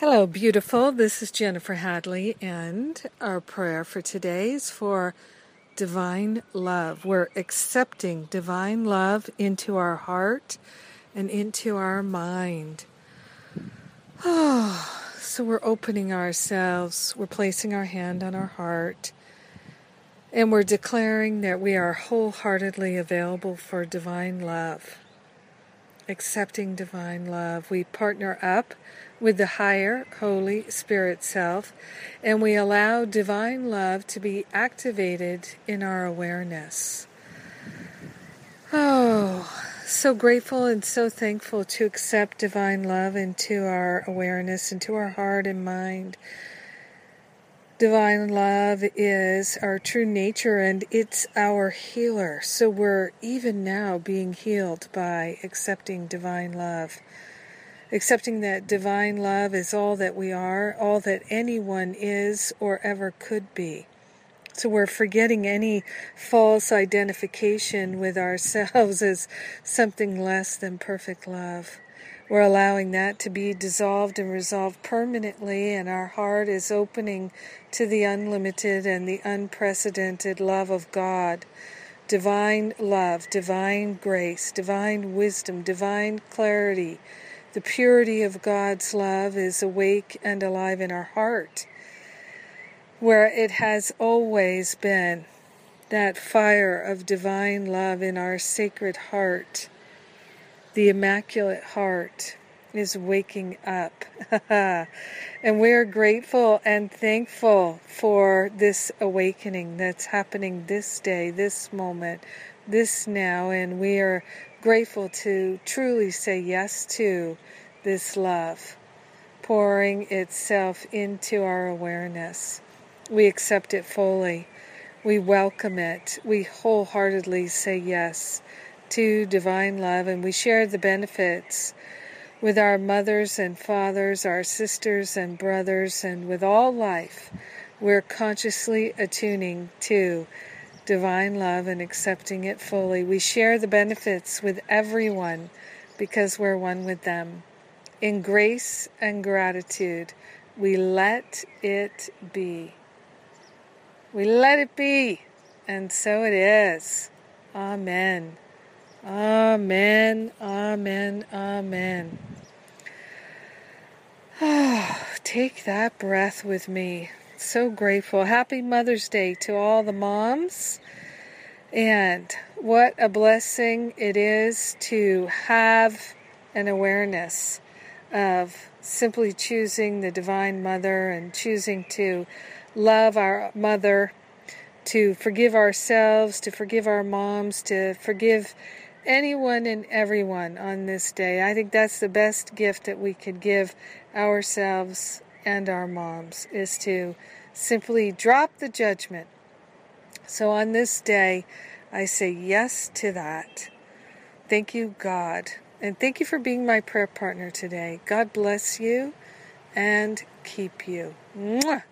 Hello, beautiful. This is Jennifer Hadley, and our prayer for today is for divine love. We're accepting divine love into our heart and into our mind. Oh, so we're opening ourselves, we're placing our hand on our heart, and we're declaring that we are wholeheartedly available for divine love accepting divine love. We partner up with the higher Holy Spirit self and we allow divine love to be activated in our awareness. Oh, so grateful and so thankful to accept divine love into our awareness, into our heart and mind divine love is our true nature and it's our healer. So we're even now being healed by accepting divine love. Accepting that divine love is all that we are, all that anyone is or ever could be. So we're forgetting any false identification with ourselves as something less than perfect love. We're allowing that to be dissolved and resolved permanently, and our heart is opening to the unlimited and the unprecedented love of God. Divine love, divine grace, divine wisdom, divine clarity. The purity of God's love is awake and alive in our heart, where it has always been that fire of divine love in our sacred heart the Immaculate Heart is waking up. and we're grateful and thankful for this awakening that's happening this day, this moment, this now. And we are grateful to truly say yes to this love pouring itself into our awareness. We accept it fully. We welcome it. We wholeheartedly say yes to divine love, and we share the benefits with our mothers and fathers, our sisters and brothers, and with all life. We're consciously attuning to divine love and accepting it fully. We share the benefits with everyone because we're one with them. In grace and gratitude, we let it be. We let it be, and so it is. Amen. Amen, amen, amen. Oh, take that breath with me. So grateful. Happy Mother's Day to all the moms. And what a blessing it is to have an awareness of simply choosing the Divine Mother and choosing to love our mother, to forgive ourselves, to forgive our moms, to forgive anyone and everyone on this day. I think that's the best gift that we could give ourselves and our moms is to simply drop the judgment. So on this day, I say yes to that. Thank you, God. And thank you for being my prayer partner today. God bless you and keep you. Mwah!